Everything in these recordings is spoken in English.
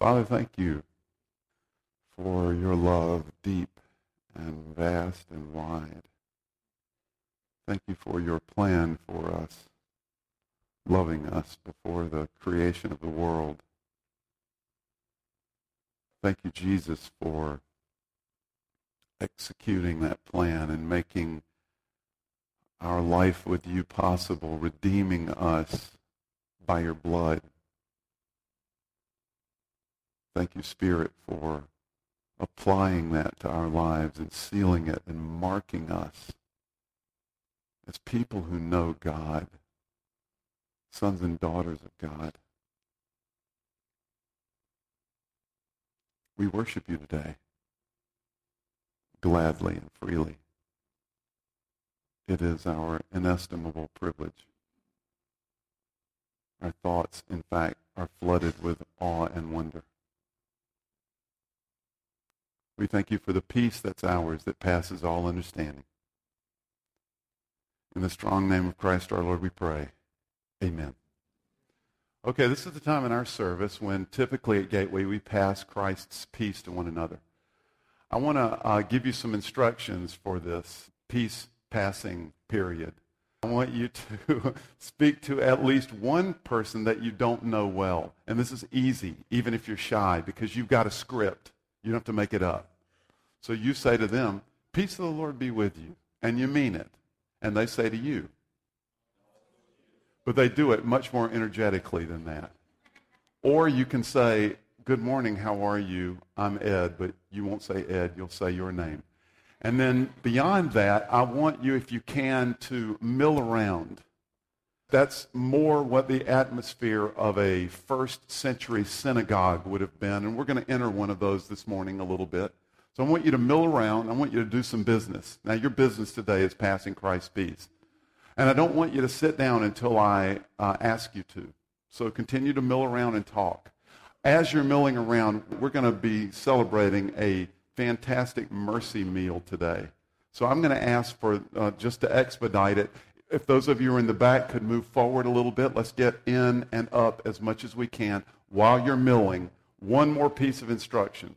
Father, thank you for your love deep and vast and wide. Thank you for your plan for us, loving us before the creation of the world. Thank you, Jesus, for executing that plan and making our life with you possible, redeeming us by your blood. Thank you, Spirit, for applying that to our lives and sealing it and marking us as people who know God, sons and daughters of God. We worship you today gladly and freely. It is our inestimable privilege. Our thoughts, in fact, are flooded with awe and wonder. We thank you for the peace that's ours that passes all understanding. In the strong name of Christ our Lord we pray. Amen. Okay, this is the time in our service when typically at Gateway we pass Christ's peace to one another. I want to uh, give you some instructions for this peace passing period. I want you to speak to at least one person that you don't know well. And this is easy, even if you're shy, because you've got a script. You don't have to make it up. So you say to them, Peace of the Lord be with you. And you mean it. And they say to you. But they do it much more energetically than that. Or you can say, Good morning, how are you? I'm Ed, but you won't say Ed, you'll say your name. And then beyond that, I want you, if you can, to mill around. That's more what the atmosphere of a first century synagogue would have been. And we're going to enter one of those this morning a little bit. So I want you to mill around. I want you to do some business. Now, your business today is passing Christ's peace. And I don't want you to sit down until I uh, ask you to. So continue to mill around and talk. As you're milling around, we're going to be celebrating a fantastic mercy meal today. So I'm going to ask for, uh, just to expedite it, if those of you who are in the back could move forward a little bit, let's get in and up as much as we can while you're milling. One more piece of instruction.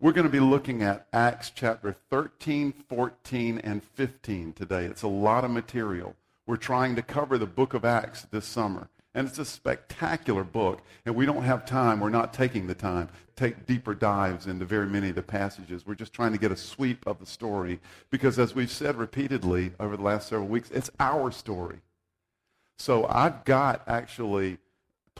We're going to be looking at Acts chapter 13, 14, and 15 today. It's a lot of material. We're trying to cover the book of Acts this summer. And it's a spectacular book. And we don't have time, we're not taking the time to take deeper dives into very many of the passages. We're just trying to get a sweep of the story. Because as we've said repeatedly over the last several weeks, it's our story. So I've got actually,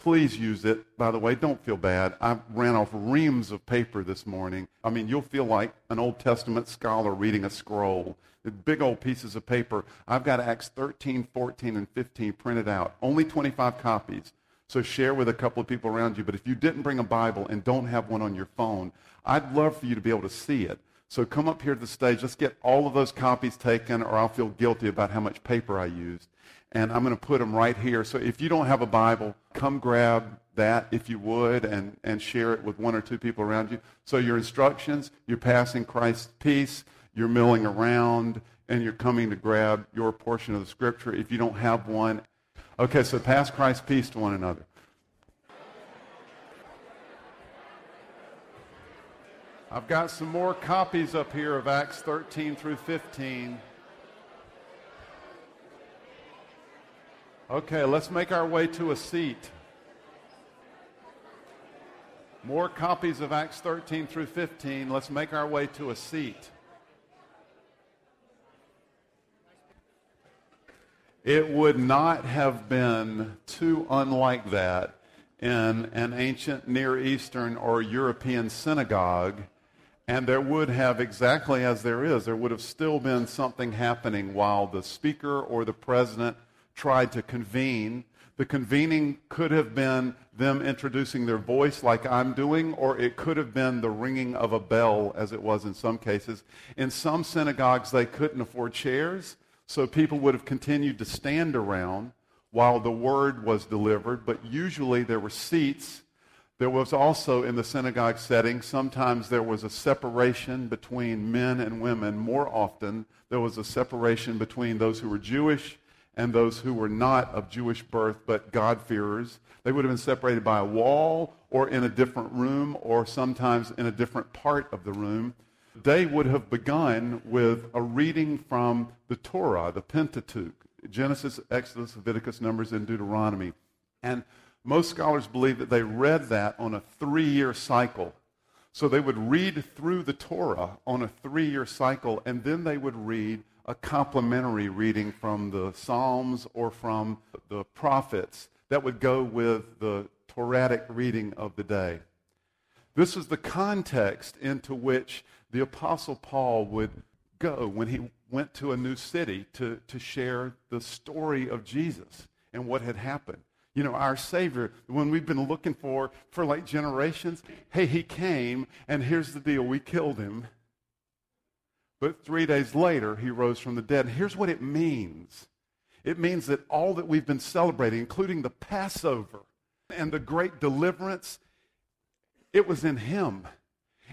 please use it. By the way, don't feel bad. I ran off reams of paper this morning. I mean, you'll feel like an Old Testament scholar reading a scroll big old pieces of paper. I've got Acts 13, 14, and 15 printed out. Only 25 copies. So share with a couple of people around you. But if you didn't bring a Bible and don't have one on your phone, I'd love for you to be able to see it. So come up here to the stage. Let's get all of those copies taken, or I'll feel guilty about how much paper I used. And I'm going to put them right here. So if you don't have a Bible, come grab that if you would and, and share it with one or two people around you. So your instructions, you're passing Christ's peace you're milling around and you're coming to grab your portion of the scripture if you don't have one. Okay, so pass Christ's peace to one another. I've got some more copies up here of Acts 13 through 15. Okay, let's make our way to a seat. More copies of Acts 13 through 15. Let's make our way to a seat. It would not have been too unlike that in an ancient Near Eastern or European synagogue. And there would have, exactly as there is, there would have still been something happening while the speaker or the president tried to convene. The convening could have been them introducing their voice like I'm doing, or it could have been the ringing of a bell, as it was in some cases. In some synagogues, they couldn't afford chairs, so people would have continued to stand around while the word was delivered, but usually there were seats. There was also in the synagogue setting, sometimes there was a separation between men and women. More often, there was a separation between those who were Jewish and those who were not of Jewish birth but God-fearers. They would have been separated by a wall or in a different room or sometimes in a different part of the room. They would have begun with a reading from the Torah, the Pentateuch, Genesis, Exodus, Leviticus, Numbers, and Deuteronomy. And most scholars believe that they read that on a three year cycle. So they would read through the Torah on a three year cycle, and then they would read a complementary reading from the Psalms or from the prophets that would go with the Torahic reading of the day. This is the context into which the Apostle Paul would go when he went to a new city to, to share the story of Jesus and what had happened. You know, our Savior, when we've been looking for for like generations, hey, he came, and here's the deal we killed him. But three days later, he rose from the dead. And here's what it means it means that all that we've been celebrating, including the Passover and the great deliverance, it was in him.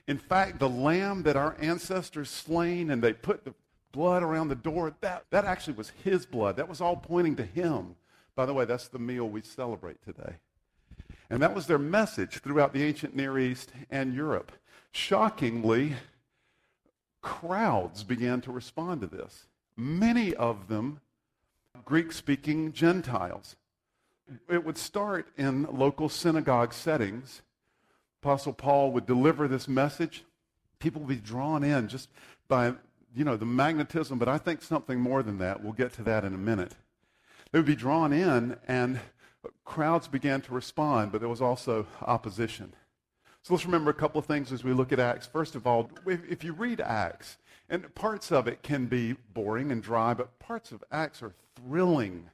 In fact, the lamb that our ancestors slain and they put the blood around the door, that, that actually was his blood. That was all pointing to him. By the way, that's the meal we celebrate today. And that was their message throughout the ancient Near East and Europe. Shockingly, crowds began to respond to this. Many of them Greek speaking Gentiles. It would start in local synagogue settings. Apostle Paul would deliver this message. People would be drawn in just by, you know, the magnetism, but I think something more than that. We'll get to that in a minute. They would be drawn in, and crowds began to respond, but there was also opposition. So let's remember a couple of things as we look at Acts. First of all, if you read Acts, and parts of it can be boring and dry, but parts of Acts are thrilling.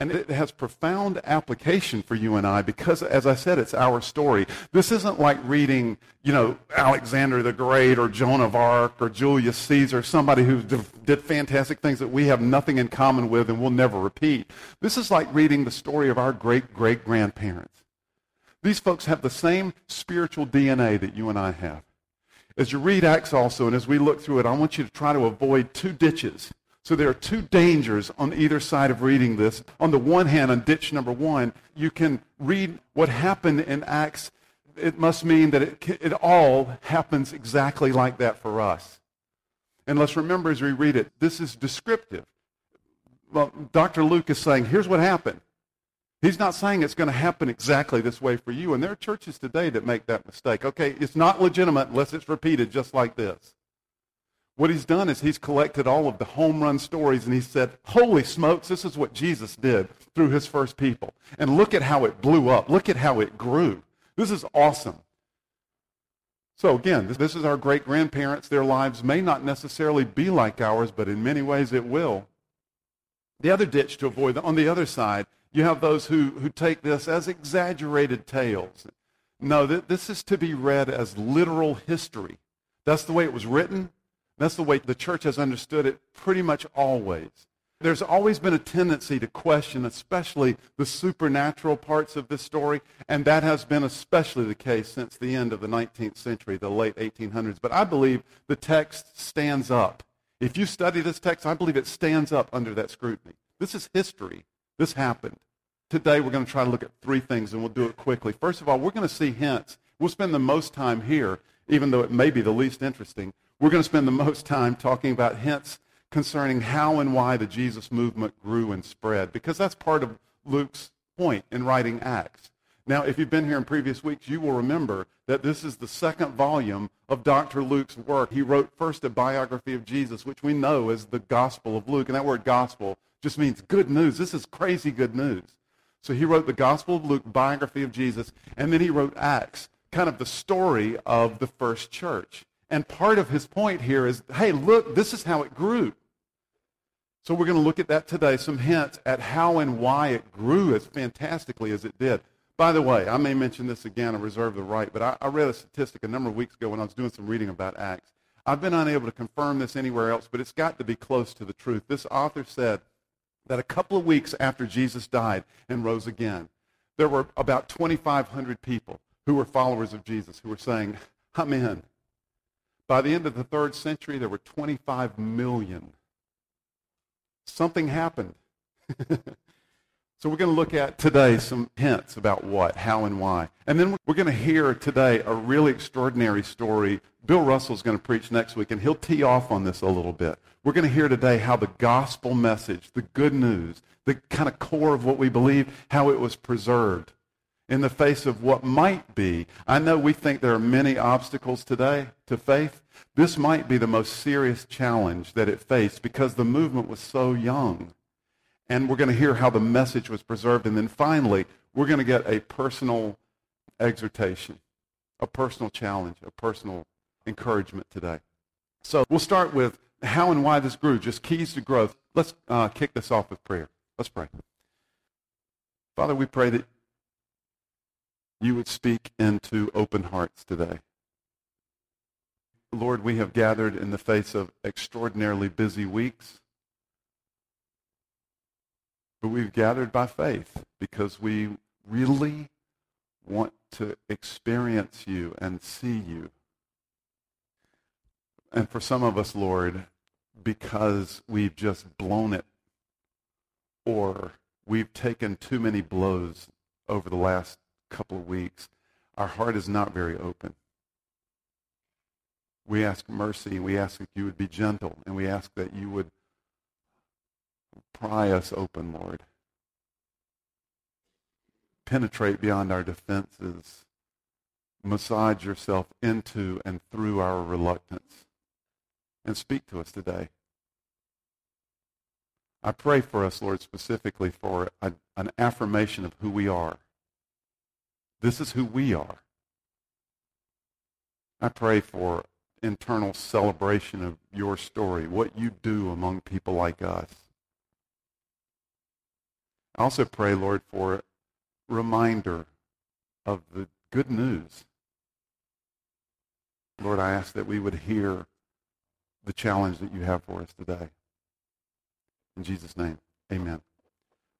And it has profound application for you and I because, as I said, it's our story. This isn't like reading, you know, Alexander the Great or Joan of Arc or Julius Caesar, somebody who did fantastic things that we have nothing in common with and will never repeat. This is like reading the story of our great great grandparents. These folks have the same spiritual DNA that you and I have. As you read Acts also, and as we look through it, I want you to try to avoid two ditches so there are two dangers on either side of reading this. On the one hand, on ditch number one, you can read what happened in Acts. It must mean that it, it all happens exactly like that for us. And let's remember as we read it, this is descriptive. Well, Dr. Luke is saying, here's what happened. He's not saying it's going to happen exactly this way for you. And there are churches today that make that mistake. Okay, it's not legitimate unless it's repeated just like this. What he's done is he's collected all of the home run stories and he said, Holy smokes, this is what Jesus did through his first people. And look at how it blew up. Look at how it grew. This is awesome. So, again, this is our great grandparents. Their lives may not necessarily be like ours, but in many ways it will. The other ditch to avoid, on the other side, you have those who, who take this as exaggerated tales. No, this is to be read as literal history. That's the way it was written. That's the way the church has understood it pretty much always. There's always been a tendency to question, especially the supernatural parts of this story, and that has been especially the case since the end of the 19th century, the late 1800s. But I believe the text stands up. If you study this text, I believe it stands up under that scrutiny. This is history. This happened. Today, we're going to try to look at three things, and we'll do it quickly. First of all, we're going to see hints. We'll spend the most time here, even though it may be the least interesting. We're going to spend the most time talking about hints concerning how and why the Jesus movement grew and spread, because that's part of Luke's point in writing Acts. Now, if you've been here in previous weeks, you will remember that this is the second volume of Dr. Luke's work. He wrote first a biography of Jesus, which we know as the Gospel of Luke. And that word gospel just means good news. This is crazy good news. So he wrote the Gospel of Luke, biography of Jesus, and then he wrote Acts, kind of the story of the first church. And part of his point here is hey, look, this is how it grew. So we're going to look at that today, some hints at how and why it grew as fantastically as it did. By the way, I may mention this again, I reserve the right, but I, I read a statistic a number of weeks ago when I was doing some reading about Acts. I've been unable to confirm this anywhere else, but it's got to be close to the truth. This author said that a couple of weeks after Jesus died and rose again, there were about 2,500 people who were followers of Jesus who were saying, I'm in. By the end of the third century, there were 25 million. Something happened. so we're going to look at today some hints about what, how, and why. And then we're going to hear today a really extraordinary story. Bill Russell's going to preach next week, and he'll tee off on this a little bit. We're going to hear today how the gospel message, the good news, the kind of core of what we believe, how it was preserved in the face of what might be. I know we think there are many obstacles today to faith. This might be the most serious challenge that it faced because the movement was so young. And we're going to hear how the message was preserved. And then finally, we're going to get a personal exhortation, a personal challenge, a personal encouragement today. So we'll start with how and why this grew, just keys to growth. Let's uh, kick this off with prayer. Let's pray. Father, we pray that you would speak into open hearts today. Lord, we have gathered in the face of extraordinarily busy weeks, but we've gathered by faith because we really want to experience you and see you. And for some of us, Lord, because we've just blown it or we've taken too many blows over the last couple of weeks, our heart is not very open. We ask mercy. We ask that you would be gentle, and we ask that you would pry us open, Lord. Penetrate beyond our defenses. Massage yourself into and through our reluctance. And speak to us today. I pray for us, Lord, specifically for a, an affirmation of who we are. This is who we are. I pray for internal celebration of your story, what you do among people like us. I also pray, Lord, for reminder of the good news. Lord, I ask that we would hear the challenge that you have for us today. In Jesus' name, amen.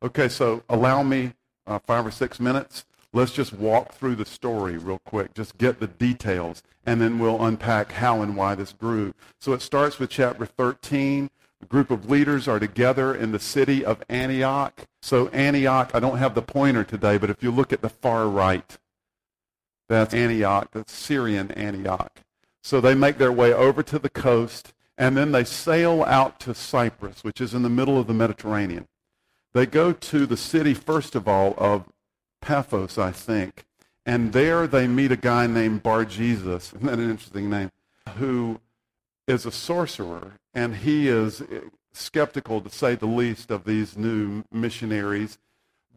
Okay, so allow me uh, five or six minutes Let's just walk through the story real quick, just get the details, and then we'll unpack how and why this grew. So it starts with chapter 13. A group of leaders are together in the city of Antioch. So Antioch, I don't have the pointer today, but if you look at the far right, that's Antioch, that's Syrian Antioch. So they make their way over to the coast, and then they sail out to Cyprus, which is in the middle of the Mediterranean. They go to the city, first of all, of Paphos, I think. And there they meet a guy named Bar Jesus. Isn't that an interesting name? Who is a sorcerer, and he is skeptical, to say the least, of these new missionaries.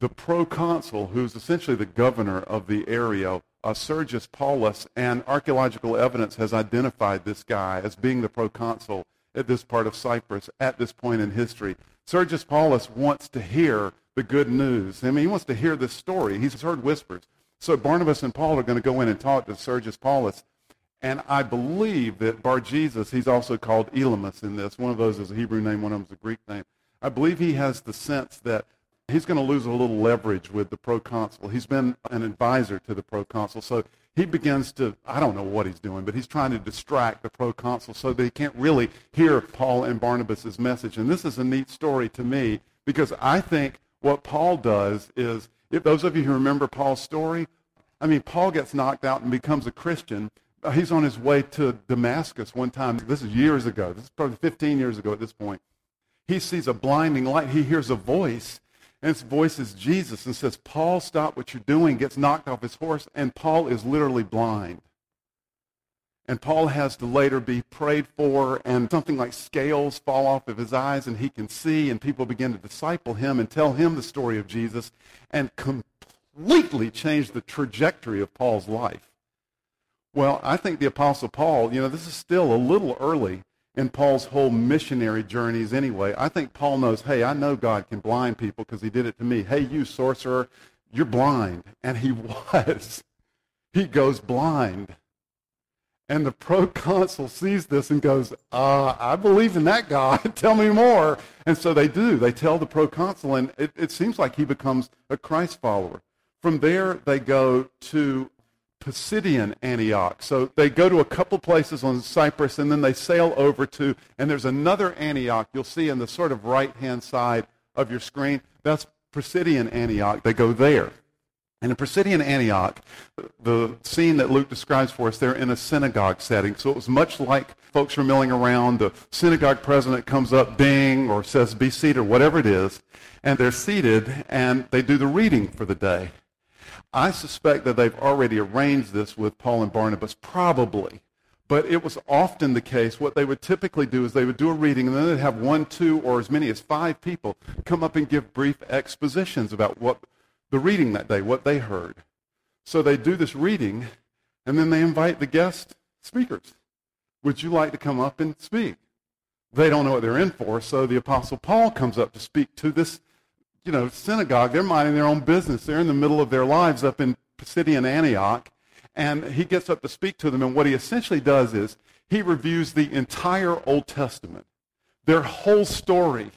The proconsul, who's essentially the governor of the area, uh, Sergius Paulus, and archaeological evidence has identified this guy as being the proconsul at this part of Cyprus at this point in history. Sergius Paulus wants to hear the good news. I mean, he wants to hear this story. He's heard whispers. So Barnabas and Paul are going to go in and talk to Sergius Paulus. And I believe that Bar Jesus, he's also called Elymas in this. One of those is a Hebrew name, one of them is a Greek name. I believe he has the sense that he's going to lose a little leverage with the proconsul. He's been an advisor to the proconsul. So he begins to, I don't know what he's doing, but he's trying to distract the proconsul so that he can't really hear Paul and Barnabas' message. And this is a neat story to me because I think what Paul does is, if those of you who remember Paul's story, I mean, Paul gets knocked out and becomes a Christian. Uh, he's on his way to Damascus one time. This is years ago. This is probably 15 years ago at this point. He sees a blinding light. He hears a voice, and his voice is Jesus and says, Paul, stop what you're doing, gets knocked off his horse, and Paul is literally blind. And Paul has to later be prayed for, and something like scales fall off of his eyes, and he can see, and people begin to disciple him and tell him the story of Jesus, and completely change the trajectory of Paul's life. Well, I think the Apostle Paul, you know, this is still a little early in Paul's whole missionary journeys anyway. I think Paul knows, hey, I know God can blind people because he did it to me. Hey, you sorcerer, you're blind. And he was. He goes blind. And the proconsul sees this and goes, uh, I believe in that God. tell me more. And so they do. They tell the proconsul, and it, it seems like he becomes a Christ follower. From there, they go to Pisidian Antioch. So they go to a couple places on Cyprus, and then they sail over to, and there's another Antioch you'll see in the sort of right-hand side of your screen, that's Pisidian Antioch. They go there. And in Pisidian Antioch, the scene that Luke describes for us, they're in a synagogue setting. So it was much like folks are milling around. The synagogue president comes up, ding, or says, be seated, or whatever it is. And they're seated, and they do the reading for the day. I suspect that they've already arranged this with Paul and Barnabas, probably. But it was often the case. What they would typically do is they would do a reading, and then they'd have one, two, or as many as five people come up and give brief expositions about what the reading that day, what they heard. So they do this reading, and then they invite the guest speakers. Would you like to come up and speak? They don't know what they're in for, so the Apostle Paul comes up to speak to this, you know, synagogue. They're minding their own business. They're in the middle of their lives up in Pisidian Antioch, and he gets up to speak to them, and what he essentially does is he reviews the entire Old Testament, their whole story,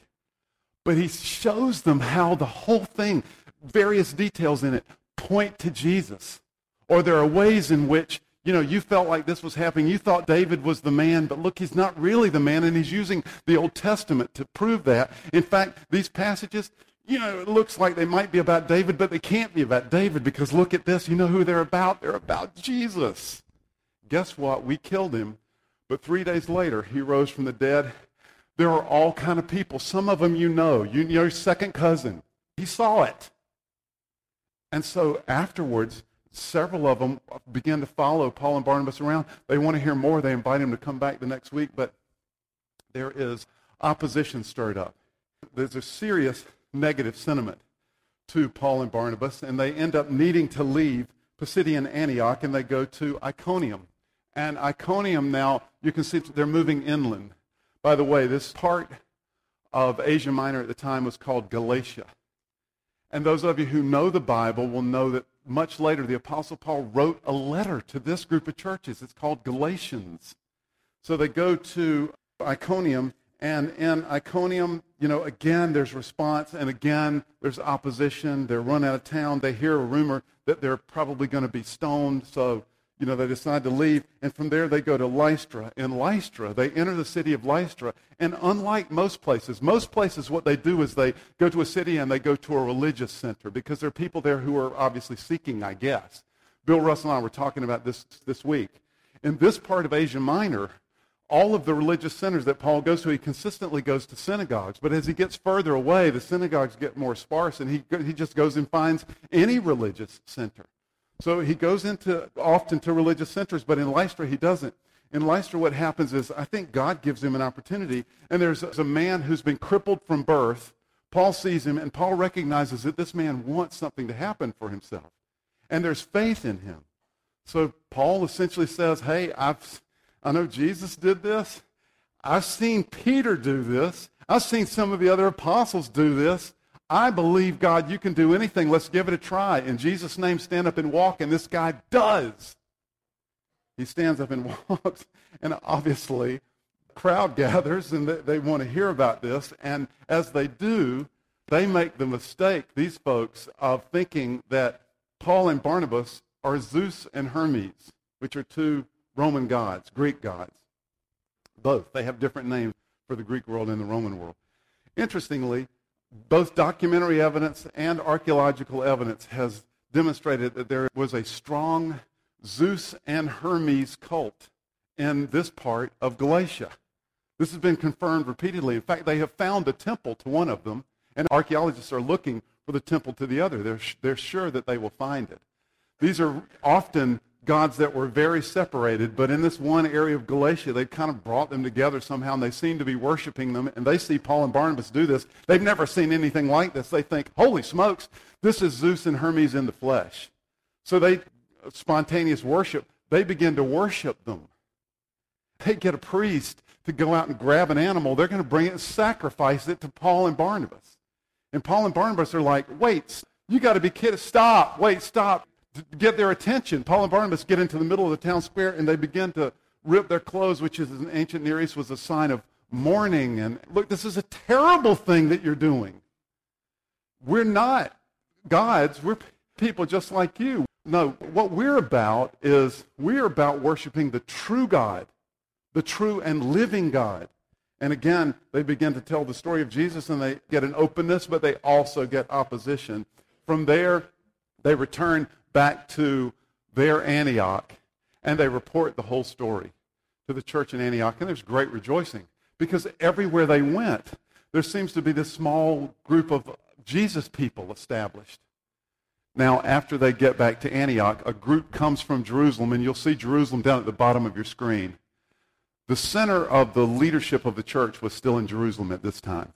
but he shows them how the whole thing various details in it point to Jesus. Or there are ways in which, you know, you felt like this was happening. You thought David was the man, but look, he's not really the man, and he's using the Old Testament to prove that. In fact, these passages, you know, it looks like they might be about David, but they can't be about David because look at this. You know who they're about? They're about Jesus. Guess what? We killed him, but three days later, he rose from the dead. There are all kind of people. Some of them you know. You know your second cousin. He saw it. And so afterwards, several of them began to follow Paul and Barnabas around. They want to hear more. They invite him to come back the next week, but there is opposition stirred up. There's a serious negative sentiment to Paul and Barnabas, and they end up needing to leave Pisidian Antioch, and they go to Iconium. And Iconium now, you can see they're moving inland. By the way, this part of Asia Minor at the time was called Galatia. And those of you who know the Bible will know that much later the Apostle Paul wrote a letter to this group of churches. It's called Galatians. So they go to Iconium, and in Iconium, you know, again, there's response, and again, there's opposition. They're run out of town. They hear a rumor that they're probably going to be stoned. So you know, they decide to leave, and from there they go to Lystra. In Lystra, they enter the city of Lystra, and unlike most places, most places what they do is they go to a city and they go to a religious center because there are people there who are obviously seeking, I guess. Bill Russell and I were talking about this this week. In this part of Asia Minor, all of the religious centers that Paul goes to, he consistently goes to synagogues. But as he gets further away, the synagogues get more sparse, and he, he just goes and finds any religious center. So he goes into often to religious centers, but in Lystra he doesn't. In Lystra, what happens is I think God gives him an opportunity, and there's a man who's been crippled from birth. Paul sees him, and Paul recognizes that this man wants something to happen for himself, and there's faith in him. So Paul essentially says, "Hey, I've, I know Jesus did this. I've seen Peter do this. I've seen some of the other apostles do this. I believe, God, you can do anything. Let's give it a try. In Jesus' name, stand up and walk. And this guy does. He stands up and walks. And obviously, crowd gathers and they, they want to hear about this. And as they do, they make the mistake, these folks, of thinking that Paul and Barnabas are Zeus and Hermes, which are two Roman gods, Greek gods. Both. They have different names for the Greek world and the Roman world. Interestingly, both documentary evidence and archaeological evidence has demonstrated that there was a strong Zeus and Hermes cult in this part of Galatia. This has been confirmed repeatedly. In fact, they have found a temple to one of them, and archaeologists are looking for the temple to the other. They're, they're sure that they will find it. These are often gods that were very separated, but in this one area of Galatia, they kind of brought them together somehow, and they seem to be worshiping them. And they see Paul and Barnabas do this. They've never seen anything like this. They think, holy smokes, this is Zeus and Hermes in the flesh. So they, spontaneous worship, they begin to worship them. They get a priest to go out and grab an animal. They're going to bring it and sacrifice it to Paul and Barnabas. And Paul and Barnabas are like, wait, you got to be kidding. Stop. Wait, stop to get their attention. Paul and Barnabas get into the middle of the town square and they begin to rip their clothes, which is in ancient Near East was a sign of mourning. And look, this is a terrible thing that you're doing. We're not gods. We're people just like you. No, what we're about is we're about worshiping the true God, the true and living God. And again, they begin to tell the story of Jesus and they get an openness, but they also get opposition. From there, they return back to their Antioch and they report the whole story to the church in Antioch. And there's great rejoicing because everywhere they went, there seems to be this small group of Jesus people established. Now, after they get back to Antioch, a group comes from Jerusalem, and you'll see Jerusalem down at the bottom of your screen. The center of the leadership of the church was still in Jerusalem at this time.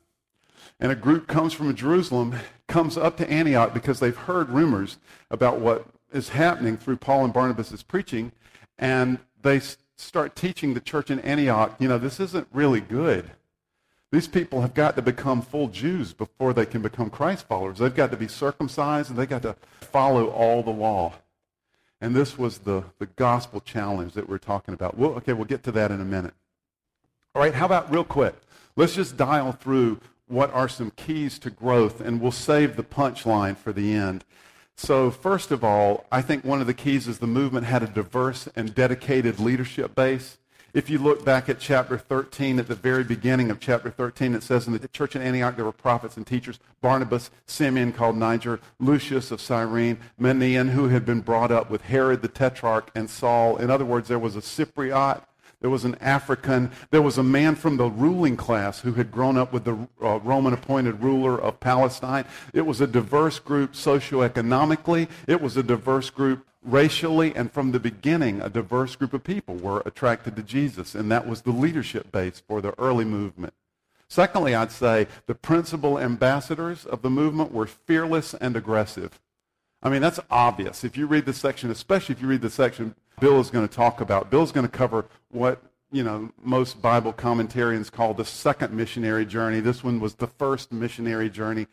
And a group comes from Jerusalem, comes up to Antioch because they've heard rumors about what is happening through Paul and Barnabas' preaching, and they start teaching the church in Antioch, you know, this isn't really good. These people have got to become full Jews before they can become Christ followers. They've got to be circumcised and they've got to follow all the law. And this was the, the gospel challenge that we're talking about. Well, okay, we'll get to that in a minute. All right, how about real quick? Let's just dial through what are some keys to growth, and we'll save the punchline for the end. So, first of all, I think one of the keys is the movement had a diverse and dedicated leadership base. If you look back at chapter 13, at the very beginning of chapter 13, it says in the church in Antioch there were prophets and teachers Barnabas, Simeon called Niger, Lucius of Cyrene, Manaen, who had been brought up with Herod the Tetrarch, and Saul. In other words, there was a Cypriot, there was an African, there was a man from the ruling class who had grown up with the uh, Roman appointed ruler of Palestine. It was a diverse group socioeconomically, it was a diverse group racially and from the beginning, a diverse group of people were attracted to Jesus, and that was the leadership base for the early movement. Secondly, I'd say the principal ambassadors of the movement were fearless and aggressive. I mean, that's obvious. If you read this section, especially if you read the section Bill is going to talk about, Bill's going to cover what, you know, most Bible commentarians call the second missionary journey. This one was the first missionary journey.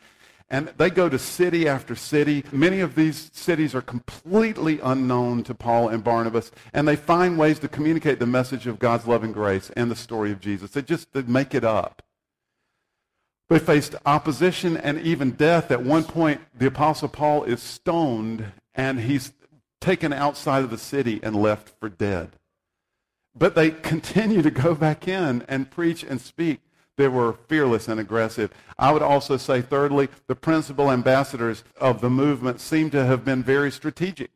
And they go to city after city. Many of these cities are completely unknown to Paul and Barnabas, and they find ways to communicate the message of God's love and grace and the story of Jesus. They just they make it up. They faced opposition and even death. At one point, the Apostle Paul is stoned, and he's taken outside of the city and left for dead. But they continue to go back in and preach and speak they were fearless and aggressive. I would also say, thirdly, the principal ambassadors of the movement seem to have been very strategic.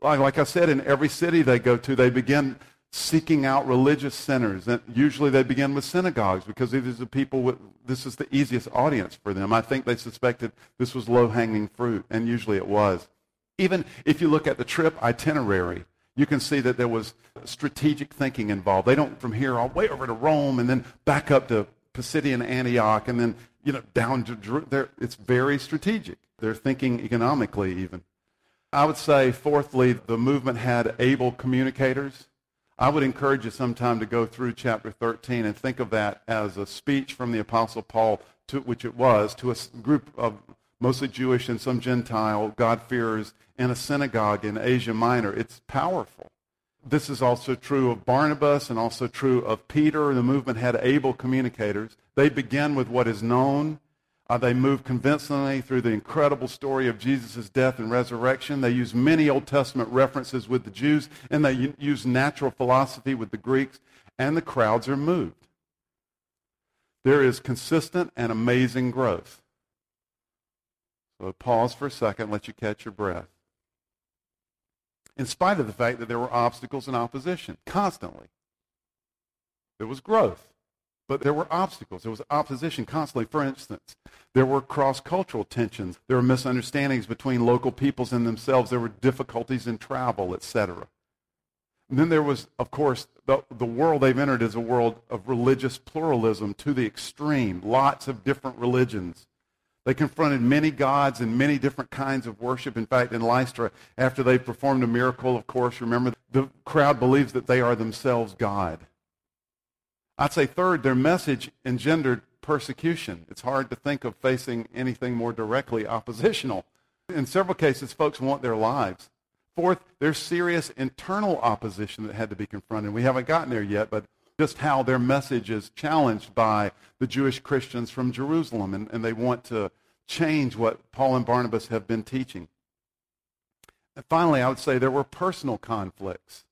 Like, like I said, in every city they go to, they begin seeking out religious centers. And usually they begin with synagogues because these are the people with, this is the easiest audience for them. I think they suspected this was low-hanging fruit, and usually it was. Even if you look at the trip itinerary, you can see that there was strategic thinking involved. They don't from here all the way over to Rome and then back up to Pisidian Antioch and then you know down to Jerusalem. It's very strategic. They're thinking economically even. I would say, fourthly, the movement had able communicators. I would encourage you sometime to go through chapter 13 and think of that as a speech from the Apostle Paul, to, which it was, to a group of mostly Jewish and some Gentile God-fearers in a synagogue in Asia Minor. It's powerful. This is also true of Barnabas and also true of Peter. The movement had able communicators. They begin with what is known. Uh, they move convincingly through the incredible story of Jesus' death and resurrection. They use many Old Testament references with the Jews, and they use natural philosophy with the Greeks, and the crowds are moved. There is consistent and amazing growth. So pause for a second, let you catch your breath. In spite of the fact that there were obstacles and opposition constantly, there was growth. But there were obstacles. There was opposition constantly. For instance, there were cross cultural tensions. There were misunderstandings between local peoples and themselves. There were difficulties in travel, etc. And then there was, of course, the, the world they've entered is a world of religious pluralism to the extreme. Lots of different religions. They confronted many gods and many different kinds of worship. In fact, in Lystra, after they performed a miracle, of course, remember, the crowd believes that they are themselves God. I'd say third, their message engendered persecution. It's hard to think of facing anything more directly oppositional. In several cases, folks want their lives. Fourth, there's serious internal opposition that had to be confronted. We haven't gotten there yet, but just how their message is challenged by the Jewish Christians from Jerusalem, and, and they want to change what Paul and Barnabas have been teaching. And finally, I would say there were personal conflicts.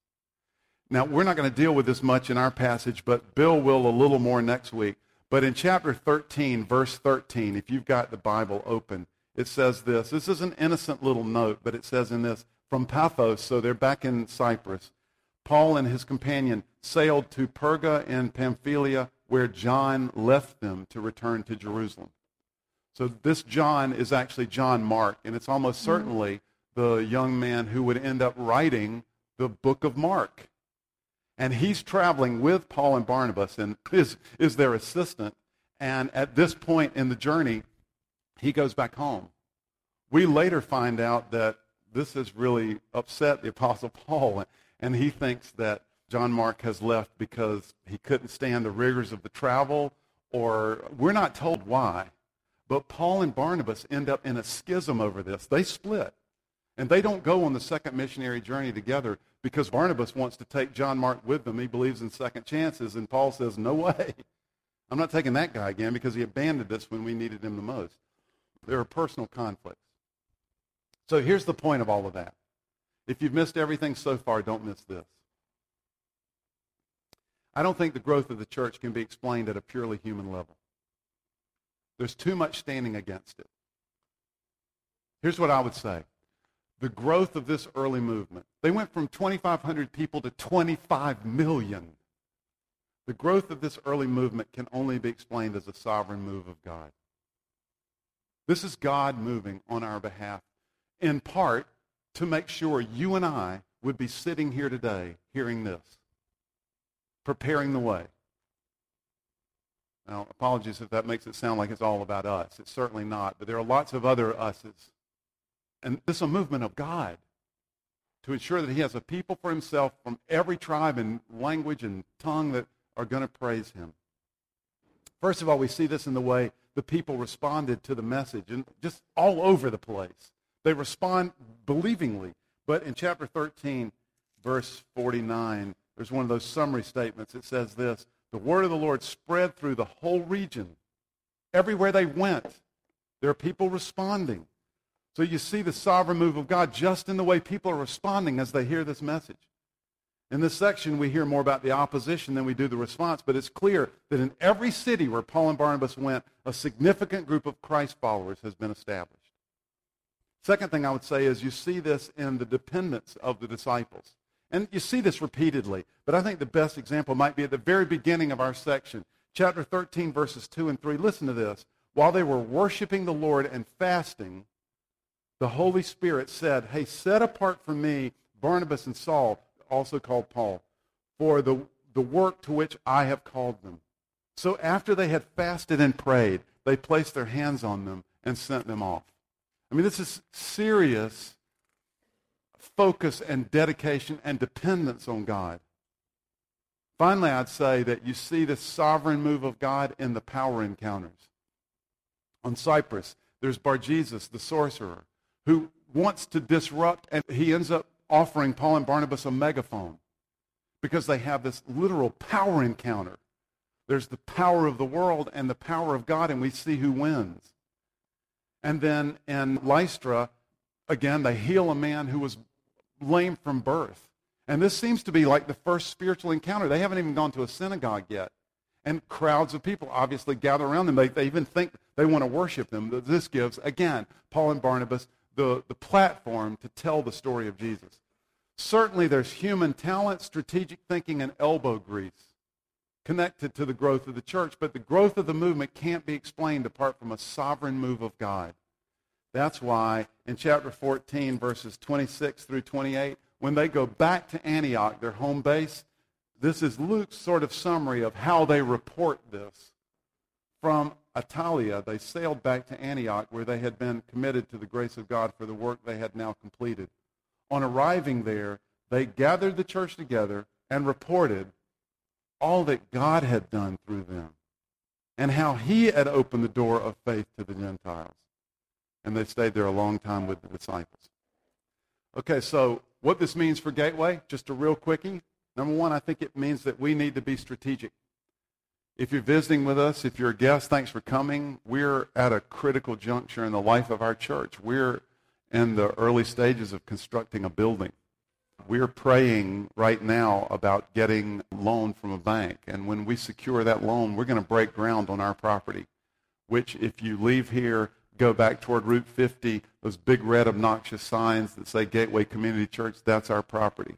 Now, we're not going to deal with this much in our passage, but Bill will a little more next week. But in chapter 13, verse 13, if you've got the Bible open, it says this. This is an innocent little note, but it says in this from Paphos, so they're back in Cyprus. Paul and his companion sailed to Perga in Pamphylia, where John left them to return to Jerusalem. So this John is actually John Mark, and it's almost mm-hmm. certainly the young man who would end up writing the book of Mark. And he's traveling with Paul and Barnabas and is, is their assistant. And at this point in the journey, he goes back home. We later find out that this has really upset the Apostle Paul, and he thinks that John Mark has left because he couldn't stand the rigors of the travel, or we're not told why. But Paul and Barnabas end up in a schism over this. They split. And they don't go on the second missionary journey together because Barnabas wants to take John Mark with them. He believes in second chances. And Paul says, no way. I'm not taking that guy again because he abandoned us when we needed him the most. There are personal conflicts. So here's the point of all of that. If you've missed everything so far, don't miss this. I don't think the growth of the church can be explained at a purely human level. There's too much standing against it. Here's what I would say the growth of this early movement. They went from 2,500 people to 25 million. The growth of this early movement can only be explained as a sovereign move of God. This is God moving on our behalf, in part to make sure you and I would be sitting here today hearing this, preparing the way. Now, apologies if that makes it sound like it's all about us. It's certainly not, but there are lots of other us's and this is a movement of God to ensure that he has a people for himself from every tribe and language and tongue that are going to praise him. First of all, we see this in the way the people responded to the message, and just all over the place. They respond believingly. But in chapter 13, verse 49, there's one of those summary statements. It says this The word of the Lord spread through the whole region. Everywhere they went, there are people responding. So you see the sovereign move of God just in the way people are responding as they hear this message. In this section, we hear more about the opposition than we do the response, but it's clear that in every city where Paul and Barnabas went, a significant group of Christ followers has been established. Second thing I would say is you see this in the dependence of the disciples. And you see this repeatedly, but I think the best example might be at the very beginning of our section, chapter 13, verses 2 and 3. Listen to this. While they were worshiping the Lord and fasting, the Holy Spirit said, Hey, set apart for me Barnabas and Saul, also called Paul, for the, the work to which I have called them. So after they had fasted and prayed, they placed their hands on them and sent them off. I mean, this is serious focus and dedication and dependence on God. Finally, I'd say that you see the sovereign move of God in the power encounters. On Cyprus, there's Bar Jesus, the sorcerer who wants to disrupt, and he ends up offering Paul and Barnabas a megaphone because they have this literal power encounter. There's the power of the world and the power of God, and we see who wins. And then in Lystra, again, they heal a man who was lame from birth. And this seems to be like the first spiritual encounter. They haven't even gone to a synagogue yet. And crowds of people obviously gather around them. They, they even think they want to worship them. This gives, again, Paul and Barnabas the, the platform to tell the story of Jesus. Certainly, there's human talent, strategic thinking, and elbow grease connected to the growth of the church, but the growth of the movement can't be explained apart from a sovereign move of God. That's why in chapter 14, verses 26 through 28, when they go back to Antioch, their home base, this is Luke's sort of summary of how they report this from Attalia, they sailed back to Antioch, where they had been committed to the grace of God for the work they had now completed. On arriving there, they gathered the church together and reported all that God had done through them and how he had opened the door of faith to the Gentiles. And they stayed there a long time with the disciples. Okay, so what this means for Gateway, just a real quickie. Number one, I think it means that we need to be strategic. If you're visiting with us, if you're a guest, thanks for coming. We're at a critical juncture in the life of our church. We're in the early stages of constructing a building. We're praying right now about getting loan from a bank. And when we secure that loan, we're going to break ground on our property, which if you leave here, go back toward Route 50, those big red obnoxious signs that say Gateway Community Church, that's our property.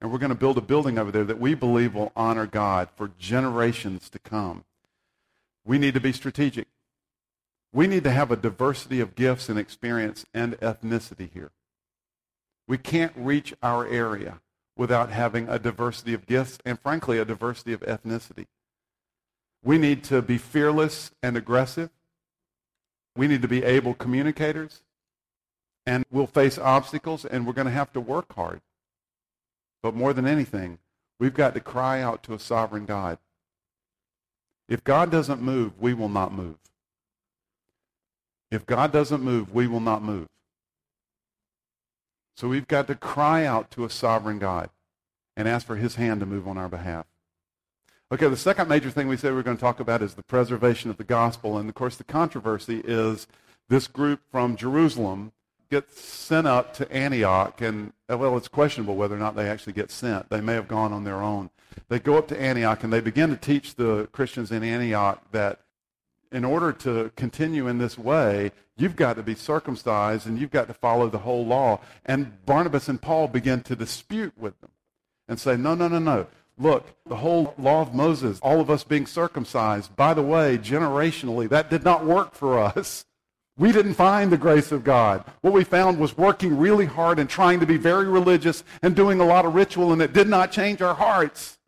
And we're going to build a building over there that we believe will honor God for generations to come. We need to be strategic. We need to have a diversity of gifts and experience and ethnicity here. We can't reach our area without having a diversity of gifts and, frankly, a diversity of ethnicity. We need to be fearless and aggressive. We need to be able communicators. And we'll face obstacles, and we're going to have to work hard. But more than anything, we've got to cry out to a sovereign God. If God doesn't move, we will not move. If God doesn't move, we will not move. So we've got to cry out to a sovereign God and ask for his hand to move on our behalf. Okay, the second major thing we said we we're going to talk about is the preservation of the gospel. And of course, the controversy is this group from Jerusalem gets sent up to Antioch. And, uh, well, it's questionable whether or not they actually get sent. They may have gone on their own. They go up to Antioch and they begin to teach the Christians in Antioch that in order to continue in this way, you've got to be circumcised and you've got to follow the whole law. And Barnabas and Paul begin to dispute with them and say, no, no, no, no. Look, the whole law of Moses, all of us being circumcised, by the way, generationally, that did not work for us. We didn't find the grace of God. What we found was working really hard and trying to be very religious and doing a lot of ritual, and it did not change our hearts.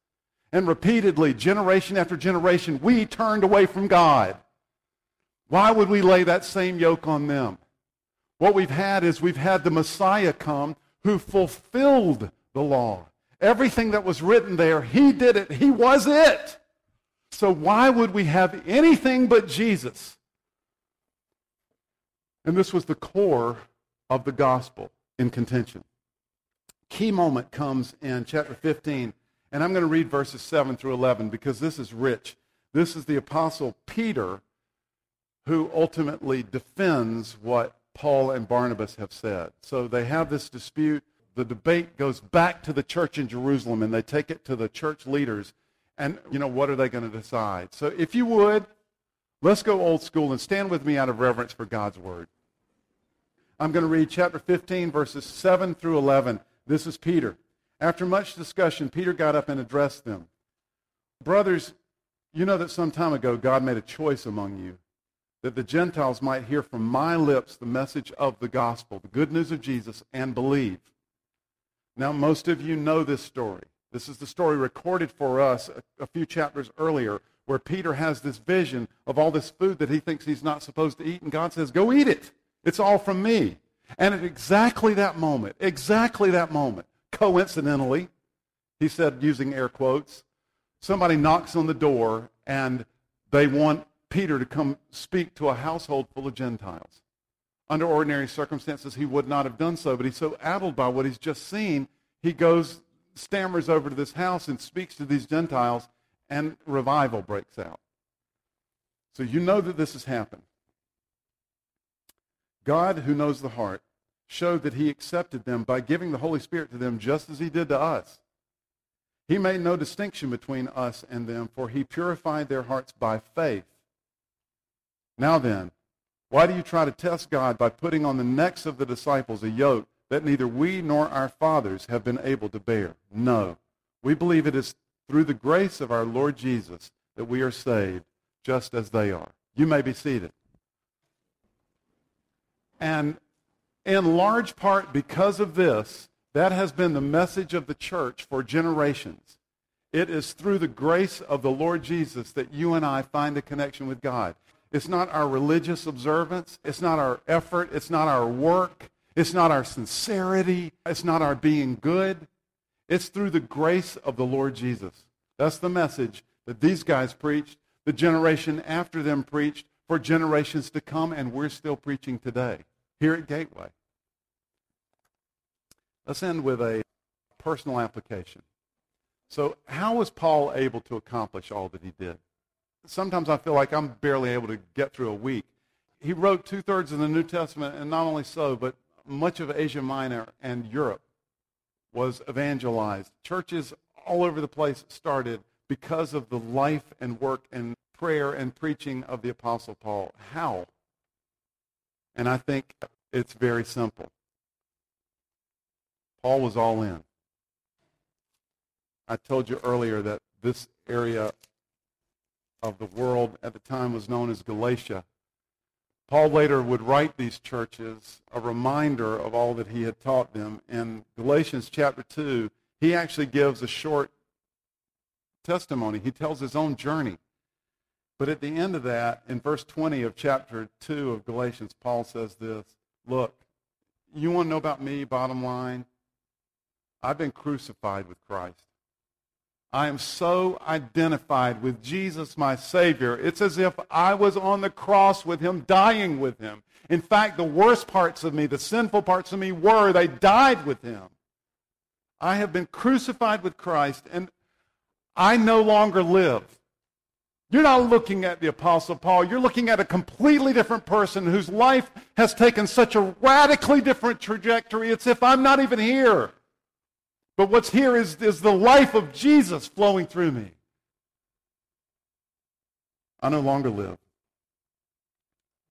And repeatedly, generation after generation, we turned away from God. Why would we lay that same yoke on them? What we've had is we've had the Messiah come who fulfilled the law. Everything that was written there, he did it. He was it. So why would we have anything but Jesus? And this was the core of the gospel in contention. Key moment comes in chapter 15, and I'm going to read verses 7 through 11 because this is rich. This is the apostle Peter who ultimately defends what Paul and Barnabas have said. So they have this dispute. The debate goes back to the church in Jerusalem, and they take it to the church leaders. And, you know, what are they going to decide? So if you would, let's go old school and stand with me out of reverence for God's word. I'm going to read chapter 15, verses 7 through 11. This is Peter. After much discussion, Peter got up and addressed them. Brothers, you know that some time ago God made a choice among you that the Gentiles might hear from my lips the message of the gospel, the good news of Jesus, and believe. Now, most of you know this story. This is the story recorded for us a, a, few chapters earlier where Peter has this vision of all this food that he thinks he's not supposed to eat, and God says, Go eat it. It's all from me. And at exactly that moment, exactly that moment, coincidentally, he said, using air quotes, somebody knocks on the door and they want Peter to come speak to a household full of Gentiles. Under ordinary circumstances, he would not have done so, but he's so addled by what he's just seen, he goes, stammers over to this house and speaks to these Gentiles, and revival breaks out. So you know that this has happened. God, who knows the heart, showed that he accepted them by giving the Holy Spirit to them just as he did to us. He made no distinction between us and them, for he purified their hearts by faith. Now then, why do you try to test God by putting on the necks of the disciples a yoke that neither we nor our fathers have been able to bear? No. We believe it is through the grace of our Lord Jesus that we are saved, just as they are. You may be seated. And in large part because of this, that has been the message of the church for generations. It is through the grace of the Lord Jesus that you and I find a connection with God. It's not our religious observance. It's not our effort. It's not our work. It's not our sincerity. It's not our being good. It's through the grace of the Lord Jesus. That's the message that these guys preached, the generation after them preached, for generations to come, and we're still preaching today here at Gateway. Let's end with a personal application. So, how was Paul able to accomplish all that he did? Sometimes I feel like I'm barely able to get through a week. He wrote two thirds of the New Testament, and not only so, but much of Asia Minor and Europe. was evangelized. Churches all over the place started because of the life and work and prayer and preaching of the Apostle Paul. How? And I think it's very simple. Paul was all in. I told you earlier that this area of the world at the time was known as Galatia. Paul later would write these churches a reminder of all that he had taught them. In Galatians chapter 2, he actually gives a short testimony. He tells his own journey. But at the end of that, in verse 20 of chapter 2 of Galatians, Paul says this Look, you want to know about me, bottom line? I've been crucified with Christ. I am so identified with Jesus, my Savior. It's as if I was on the cross with him, dying with him. In fact, the worst parts of me, the sinful parts of me were, they died with him. I have been crucified with Christ, and I no longer live. You're not looking at the Apostle Paul. You're looking at a completely different person whose life has taken such a radically different trajectory. It's if I'm not even here. But what's here is, is the life of Jesus flowing through me. I no longer live,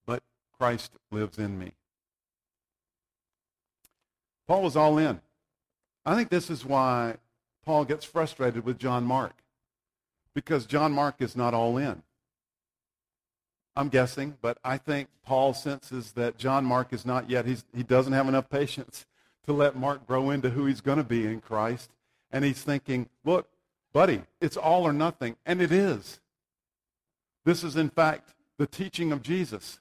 but Christ lives in me. Paul was all in. I think this is why Paul gets frustrated with John Mark, because John Mark is not all in. I'm guessing, but I think Paul senses that John Mark is not yet. He's, he doesn't have enough patience to let Mark grow into who he's going to be in Christ. And he's thinking, look, buddy, it's all or nothing. And it is. This is, in fact, the teaching of Jesus.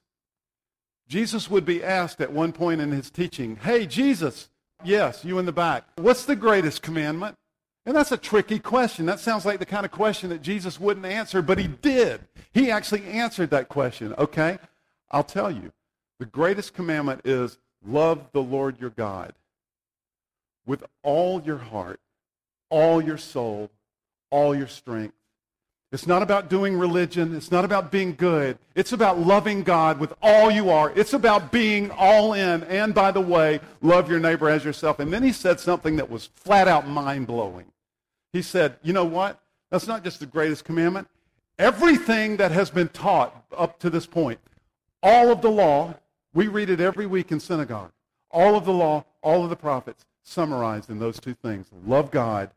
Jesus would be asked at one point in his teaching, hey, Jesus, yes, you in the back, what's the greatest commandment? And that's a tricky question. That sounds like the kind of question that Jesus wouldn't answer, but he did. He actually answered that question. Okay, I'll tell you. The greatest commandment is love the Lord your God with all your heart, all your soul, all your strength. It's not about doing religion. It's not about being good. It's about loving God with all you are. It's about being all in. And by the way, love your neighbor as yourself. And then he said something that was flat out mind blowing. He said, You know what? That's not just the greatest commandment. Everything that has been taught up to this point, all of the law, we read it every week in synagogue. All of the law, all of the prophets, summarized in those two things love God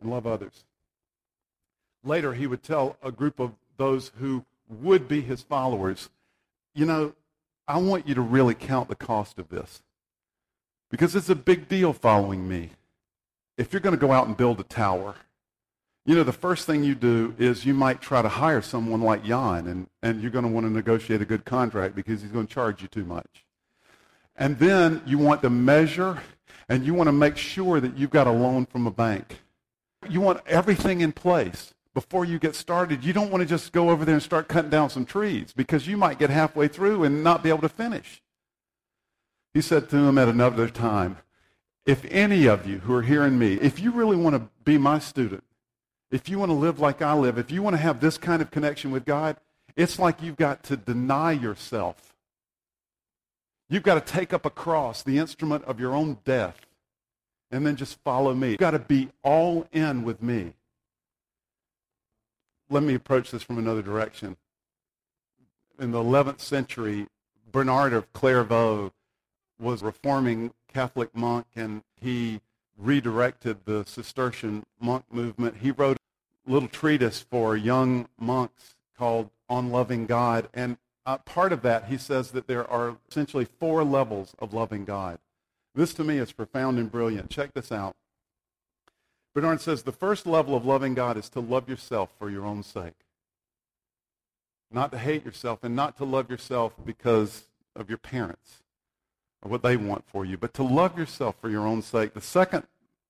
and love others. Later, he would tell a group of those who would be his followers, you know, I want you to really count the cost of this because it's a big deal following me. If you're going to go out and build a tower, you know, the first thing you do is you might try to hire someone like Jan, and, and you're going to want to negotiate a good contract because he's going to charge you too much. And then you want to measure and you want to make sure that you've got a loan from a bank. You want everything in place before you get started. You don't want to just go over there and start cutting down some trees because you might get halfway through and not be able to finish. He said to them at another time, if any of you who are hearing me, if you really want to be my student, if you want to live like I live, if you want to have this kind of connection with God, it's like you've got to deny yourself You've got to take up a cross, the instrument of your own death, and then just follow me. You've got to be all in with me. Let me approach this from another direction. In the 11th century, Bernard of Clairvaux was a reforming Catholic monk, and he redirected the Cistercian monk movement. He wrote a little treatise for young monks called On Loving God, and uh, part of that, he says that there are essentially four levels of loving God. This to me is profound and brilliant. Check this out. Bernard says the first level of loving God is to love yourself for your own sake. Not to hate yourself and not to love yourself because of your parents or what they want for you, but to love yourself for your own sake. The second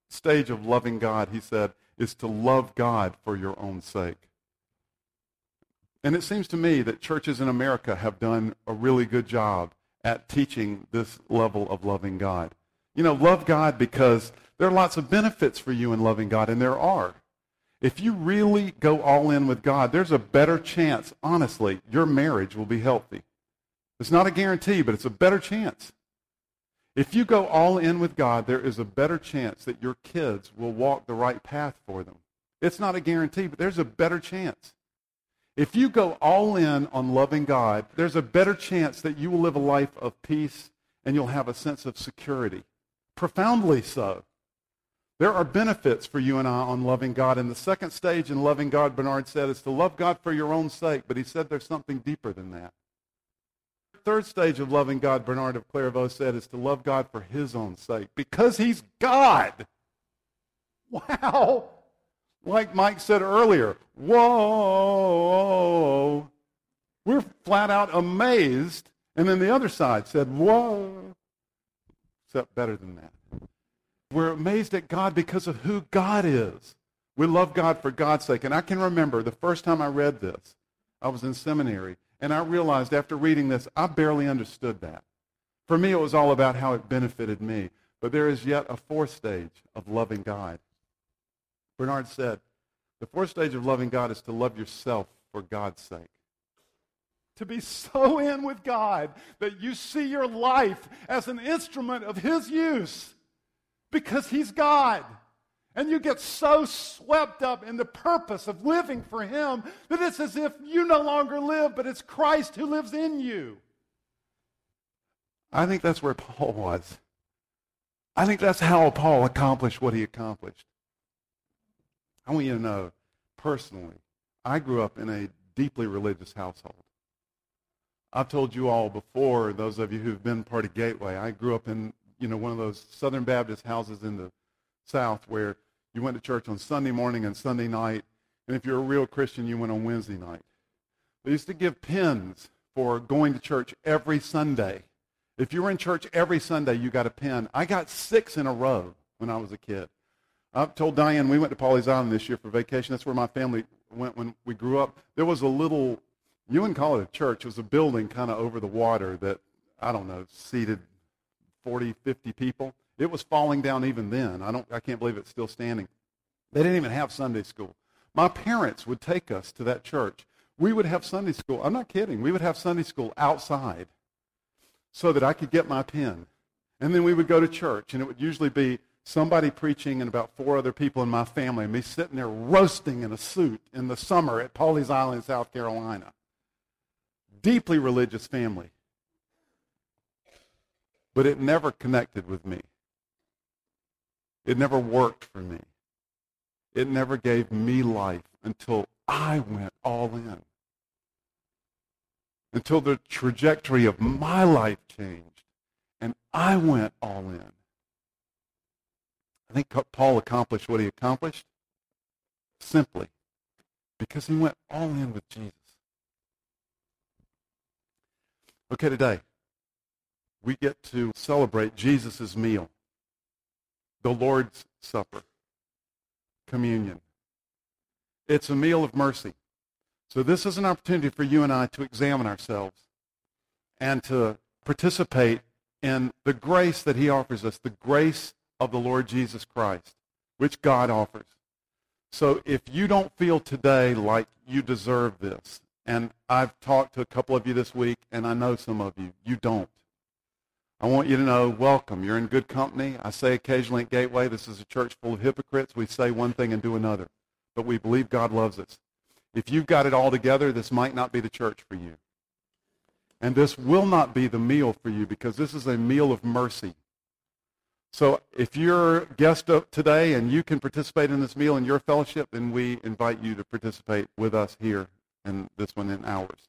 stage of loving God, he said, is to love God for your own sake. And it seems to me that churches in America have done a really good job at teaching this level of loving God. You know, love God because there are lots of benefits for you in loving God, and there are. If you really go all in with God, there's a better chance, honestly, your marriage will be healthy. It's not a guarantee, but it's a better chance. If you go all in with God, there is a better chance that your kids will walk the right path for them. It's not a guarantee, but there's a better chance. If you go all in on loving God, there's a better chance that you will live a life of peace and you'll have a sense of security. Profoundly so. There are benefits for you and I on loving God. And the second stage in loving God, Bernard said, is to love God for your own sake. But he said there's something deeper than that. The third stage of loving God, Bernard of Clairvaux said, is to love God for his own sake. Because he's God. Wow. Like Mike said earlier, whoa. We're flat out amazed. And then the other side said, whoa. Except better than that. We're amazed at God because of who God is. We love God for God's sake. And I can remember the first time I read this, I was in seminary, and I realized after reading this, I barely understood that. For me, it was all about how it benefited me. But there is yet a fourth stage of loving God. Bernard said, the fourth stage of loving God is to love yourself for God's sake. To be so in with God that you see your life as an instrument of His use because He's God. And you get so swept up in the purpose of living for Him that it's as if you no longer live, but it's Christ who lives in you. I think that's where Paul was. I think that's how Paul accomplished what he accomplished. I want you to know, personally, I grew up in a deeply religious household. I've told you all before, those of you who've been part of Gateway, I grew up in, you know, one of those Southern Baptist houses in the South where you went to church on Sunday morning and Sunday night, and if you're a real Christian, you went on Wednesday night. They used to give pins for going to church every Sunday. If you were in church every Sunday, you got a pin. I got six in a row when I was a kid. I've told Diane we went to Pawleys Island this year for vacation. That's where my family went when we grew up. There was a little, you wouldn't call it a church. It was a building kind of over the water that, I don't know, seated 40, 50 people. It was falling down even then. I, don't, I can't believe it's still standing. They didn't even have Sunday school. My parents would take us to that church. We would have Sunday school. I'm not kidding. We would have Sunday school outside so that I could get my pen. And then we would go to church, and it would usually be somebody preaching and about four other people in my family, and me sitting there roasting in a suit in the summer at Pawleys Island, South Carolina. Deeply religious family. But it never connected with me. It never worked for me. It never gave me life until I went all in. Until the trajectory of my life changed and I went all in. I think Paul accomplished what he accomplished simply because he went all in with Jesus. Okay, today we get to celebrate Jesus' meal, the Lord's Supper, communion. It's a meal of mercy. So this is an opportunity for you and I to examine ourselves and to participate in the grace that he offers us, the grace of the Lord Jesus Christ, which God offers. So if you don't feel today like you deserve this, and I've talked to a couple of you this week, and I know some of you, you don't. I want you to know, welcome. You're in good company. I say occasionally at Gateway, this is a church full of hypocrites. We say one thing and do another. But we believe God loves us. If you've got it all together, this might not be the church for you. And this will not be the meal for you because this is a meal of mercy. So if you're a guest today and you can participate in this meal in your fellowship, then we invite you to participate with us here and this one in ours.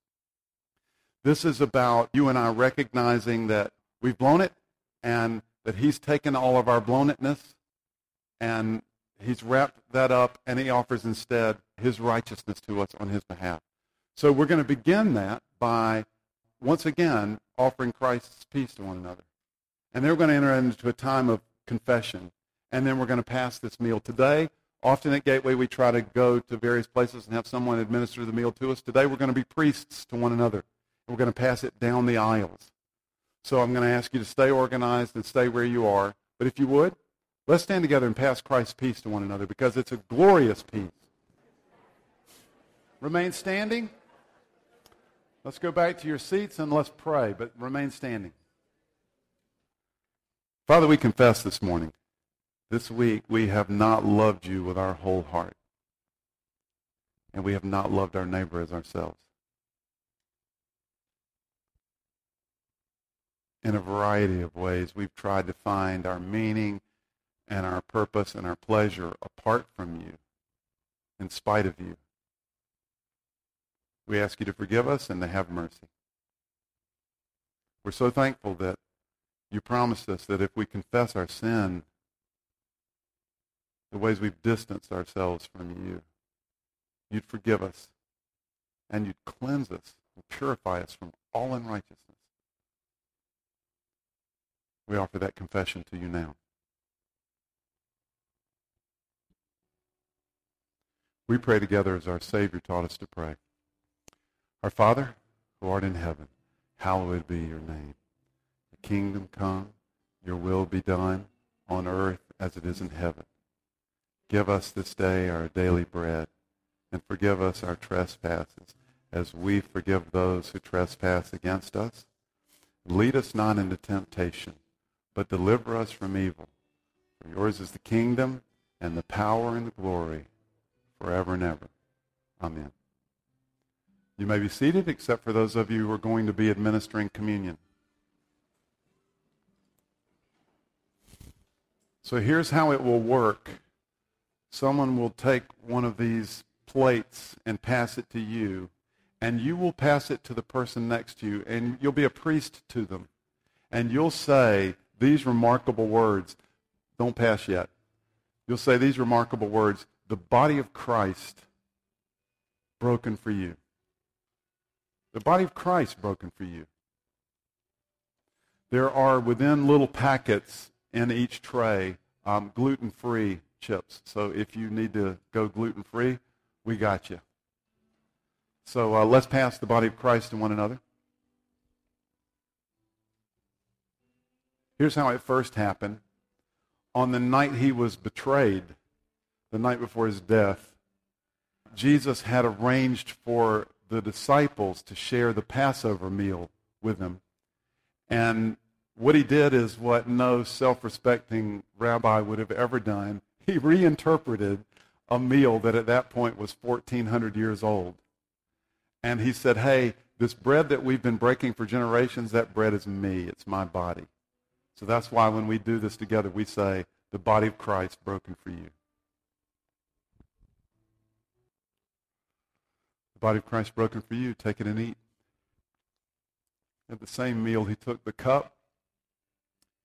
This is about you and I recognizing that we've blown it and that he's taken all of our blown itness and he's wrapped that up and he offers instead his righteousness to us on his behalf. So we're going to begin that by once again offering Christ's peace to one another. And then we're going to enter into a time of confession. And then we're going to pass this meal. Today, often at Gateway, we try to go to various places and have someone administer the meal to us. Today, we're going to be priests to one another. We're going to pass it down the aisles. So I'm going to ask you to stay organized and stay where you are. But if you would, let's stand together and pass Christ's peace to one another because it's a glorious peace. Remain standing. Let's go back to your seats and let's pray, but remain standing. Father, we confess this morning, this week, we have not loved you with our whole heart. And we have not loved our neighbor as ourselves. In a variety of ways, we've tried to find our meaning and our purpose and our pleasure apart from you, in spite of you. We ask you to forgive us and to have mercy. We're so thankful that you promised us that if we confess our sin, the ways we've distanced ourselves from you, you'd forgive us and you'd cleanse us and purify us from all unrighteousness. We offer that confession to you now. We pray together as our Savior taught us to pray. Our Father, who art in heaven, hallowed be your name. Kingdom come, your will be done on earth as it is in heaven. Give us this day our daily bread, and forgive us our trespasses, as we forgive those who trespass against us. Lead us not into temptation, but deliver us from evil. For yours is the kingdom, and the power, and the glory, forever and ever. Amen. You may be seated, except for those of you who are going to be administering communion. So here's how it will work. Someone will take one of these plates and pass it to you, and you will pass it to the person next to you, and you'll be a priest to them. And you'll say these remarkable words. Don't pass yet. You'll say these remarkable words the body of Christ broken for you. The body of Christ broken for you. There are within little packets in each tray um, gluten-free chips. So if you need to go gluten-free, we got you. So uh, let's pass the body of Christ to one another. Here's how it first happened. On the night he was betrayed, the night before his death, Jesus had arranged for the disciples to share the Passover meal with him. And what he did is what no self respecting rabbi would have ever done. He reinterpreted a meal that at that point was 1,400 years old. And he said, Hey, this bread that we've been breaking for generations, that bread is me. It's my body. So that's why when we do this together, we say, The body of Christ broken for you. The body of Christ broken for you. Take it and eat. At the same meal, he took the cup.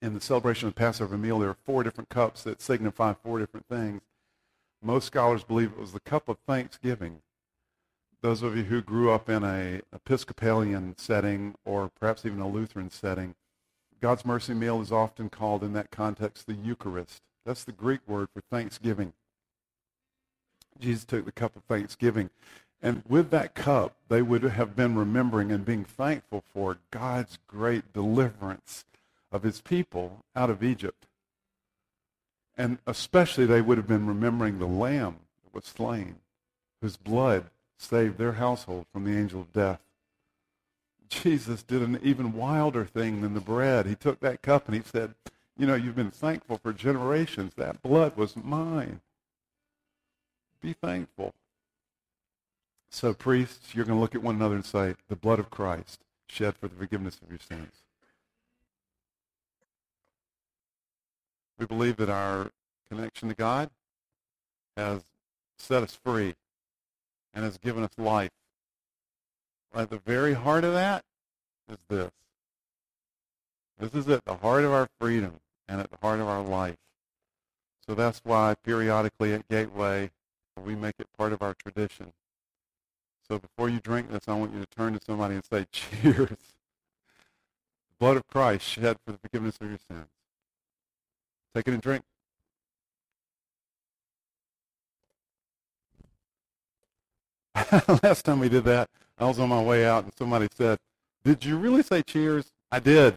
In the celebration of the Passover meal, there are four different cups that signify four different things. Most scholars believe it was the cup of thanksgiving. Those of you who grew up in a Episcopalian setting or perhaps even a Lutheran setting, God's mercy meal is often called in that context the Eucharist. That's the Greek word for thanksgiving. Jesus took the cup of thanksgiving. And with that cup, they would have been remembering and being thankful for God's great deliverance of his people out of Egypt. And especially they would have been remembering the lamb that was slain, whose blood saved their household from the angel of death. Jesus did an even wilder thing than the bread. He took that cup and he said, You know, you've been thankful for generations. That blood was mine. Be thankful. So, priests, you're going to look at one another and say, The blood of Christ shed for the forgiveness of your sins. We believe that our connection to God has set us free and has given us life. At the very heart of that is this. This is at the heart of our freedom and at the heart of our life. So that's why periodically at Gateway we make it part of our tradition. So before you drink this, I want you to turn to somebody and say, Cheers. Blood of Christ shed for the forgiveness of your sins. Take it and drink. Last time we did that, I was on my way out and somebody said, Did you really say cheers? I did.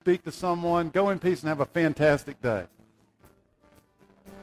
Speak to someone. Go in peace and have a fantastic day.